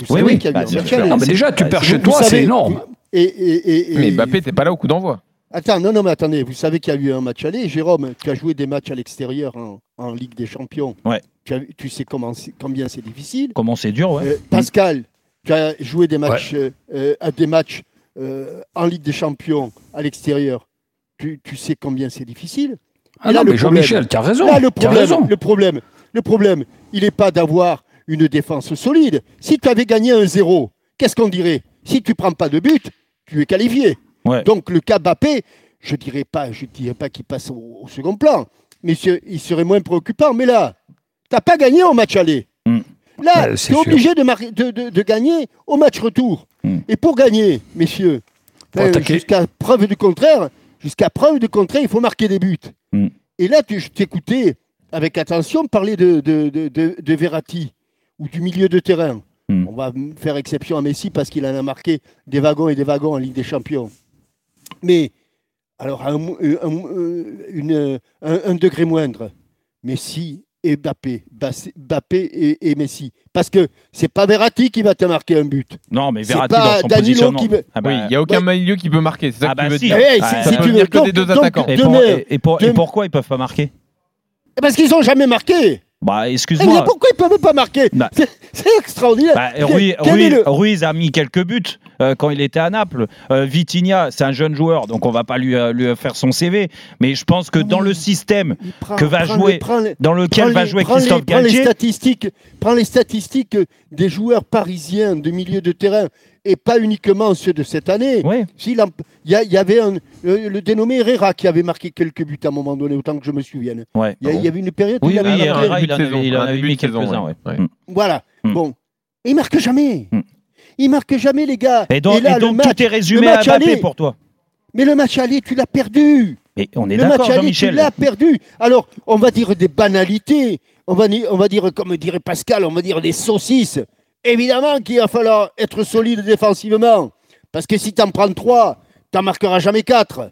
Vous Oui, savez oui. qu'il y a eu Bah, un. Ah, mais déjà, tu Bah, perds chez toi, c'est énorme. Et, et, et, et- Mais Mbappé n'était pas là au coup d'envoi. Attends, non, non, mais attendez, vous savez qu'il y a eu un match aller. Jérôme, tu as joué des matchs à l'extérieur en, en Ligue des Champions. Ouais. Tu, as- tu sais comment, c'est- combien c'est difficile. Comment c'est dur, ouais. Euh, Pascal, tu as joué des matchs, euh, euh, à des matchs euh, en Ligue des Champions à l'extérieur. Tu, tu sais combien c'est difficile. Ah là, non, le mais Jean-Michel, tu as raison. Là, le tu as problème, raison. le problème, le problème, il n'est pas d'avoir une défense solide. Si tu avais gagné un 0, qu'est-ce qu'on dirait Si tu prends pas de but, tu es qualifié. Ouais. Donc le cas Bappé, je dirais pas, je dirais pas qu'il passe au, au second plan, mais il serait moins préoccupant. Mais là, t'as pas gagné au match aller. Mm. Là, tu c'est es obligé de, mar- de- de- de gagner au match retour. Mm. Et pour gagner, messieurs, euh, jusqu'à preuve du contraire, jusqu'à preuve du contraire, il faut marquer des buts. Mm. Et là, tu, je t'écoutais avec attention parler de, de, de, de- de Verratti ou du milieu de terrain. Mm. On va faire exception à Messi parce qu'il en a marqué des wagons et des wagons en Ligue des Champions. Mais, alors, un, euh, un, euh, une- un- un degré moindre, Messi et Mbappé, Bassé- Mbappé et, et Messi. Parce que c'est pas Verratti qui va te marquer un but. Non, mais Verratti pas dans son Danilo positionnement. qui Ah bah, oui, il n'y a aucun milieu qui peut marquer. C'est ça Ah que tu veux si. dire. Eh, Ah, tu veux. que des deux attaquants. Et, demain- pour- et- et pour- et demain- pourquoi ils peuvent pas marquer? Parce qu'ils n'ont jamais marqué. Bah, Eh, mais excuse-moi. pourquoi ils ne peuvent pas marquer Bah. C'est extraordinaire. Bah, Ruiz, a mis quelques buts euh, quand il était à Naples. Euh, Vitinha, c'est un jeune joueur, donc on va pas lui, euh, lui faire son CV. Mais je pense que dans le système Il prend- que va jouer- les- prend les- dans lequel va les- jouer Christophe prends les Galtier, statistiques, prends les statistiques des joueurs parisiens de milieu de terrain et pas uniquement ceux de cette année. ouais. S'il en- Il y, il avait un, le, le dénommé Herrera qui avait marqué quelques buts à un moment donné, autant que je me souvienne. Ouais. Il y, il avait une période où Oui, il avait oui, marqué- Herrera, il en avait- il en avait mis quelques-uns. ouais. ouais. Ouais. Mm. Voilà. Hmm. Bon. Il marque jamais. Hmm. Il marque jamais, les gars. Et donc, là, et donc le match, tout est résumé le à match Mbappé aller- pour toi. Mais le match aller, tu l'as perdu. Et on est le d'accord, match aller, tu l'as perdu. Alors, on va dire des banalités. On va, on va dire, comme dirait Pascal, on va dire des saucisses. Évidemment qu'il va falloir être solide défensivement. Parce que si tu en prends trois, tu n'en marqueras jamais quatre.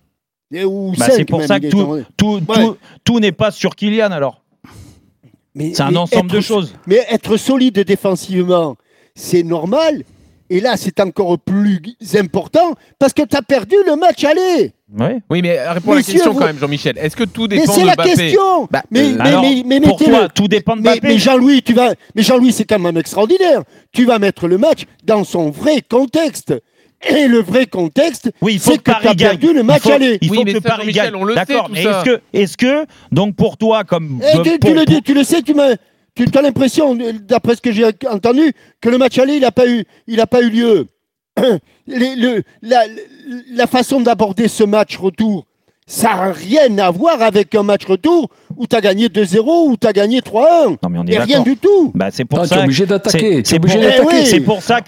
Et- Ou Bah, cinq c'est pour même, ça que tout, tombé. tout, Ouais. tout, tout n'est pas sur Kylian alors. C'est un mais ensemble de choses. Mais être solide défensivement, c'est normal. Et là, c'est encore plus important parce que tu as perdu le match aller. Ouais. Oui, mais réponds à la question vous- quand même, Jean-Michel. Est-ce que tout Mais dépend c'est de la Mbappé question. Bah, mais, euh, mais, alors, mais, mais Pour toi, tout dépend de Mbappé. mais Jean-Louis, tu vas, mais Jean-Louis, c'est quand même extraordinaire. Tu vas mettre le match dans son vrai contexte. Et le vrai contexte, Oui, c'est que que Paris tu as gagne. perdu le match il faut, aller. Il faut Oui, mais que ça, Paris Jean-Michel, gagne. on le sait, D'accord, tout mais ça. est-ce que, est-ce que, donc pour toi, comme. Tu, tu pour- le dis, pour- tu le sais, tu, m'as- tu as l'impression, d'après ce que j'ai entendu, que le match aller, il n'a pas, eu- il a pas eu lieu. Les- le- la, la façon d'aborder ce match retour, ça n'a rien à voir avec un match retour où tu as gagné 2-0 ou tu as gagné 3-1. Non, mais on est Et rien du tout. Bah, c'est pour Ah, tu es ça. obligé d'attaquer. c'est- pour- Eh oui. Pour ça que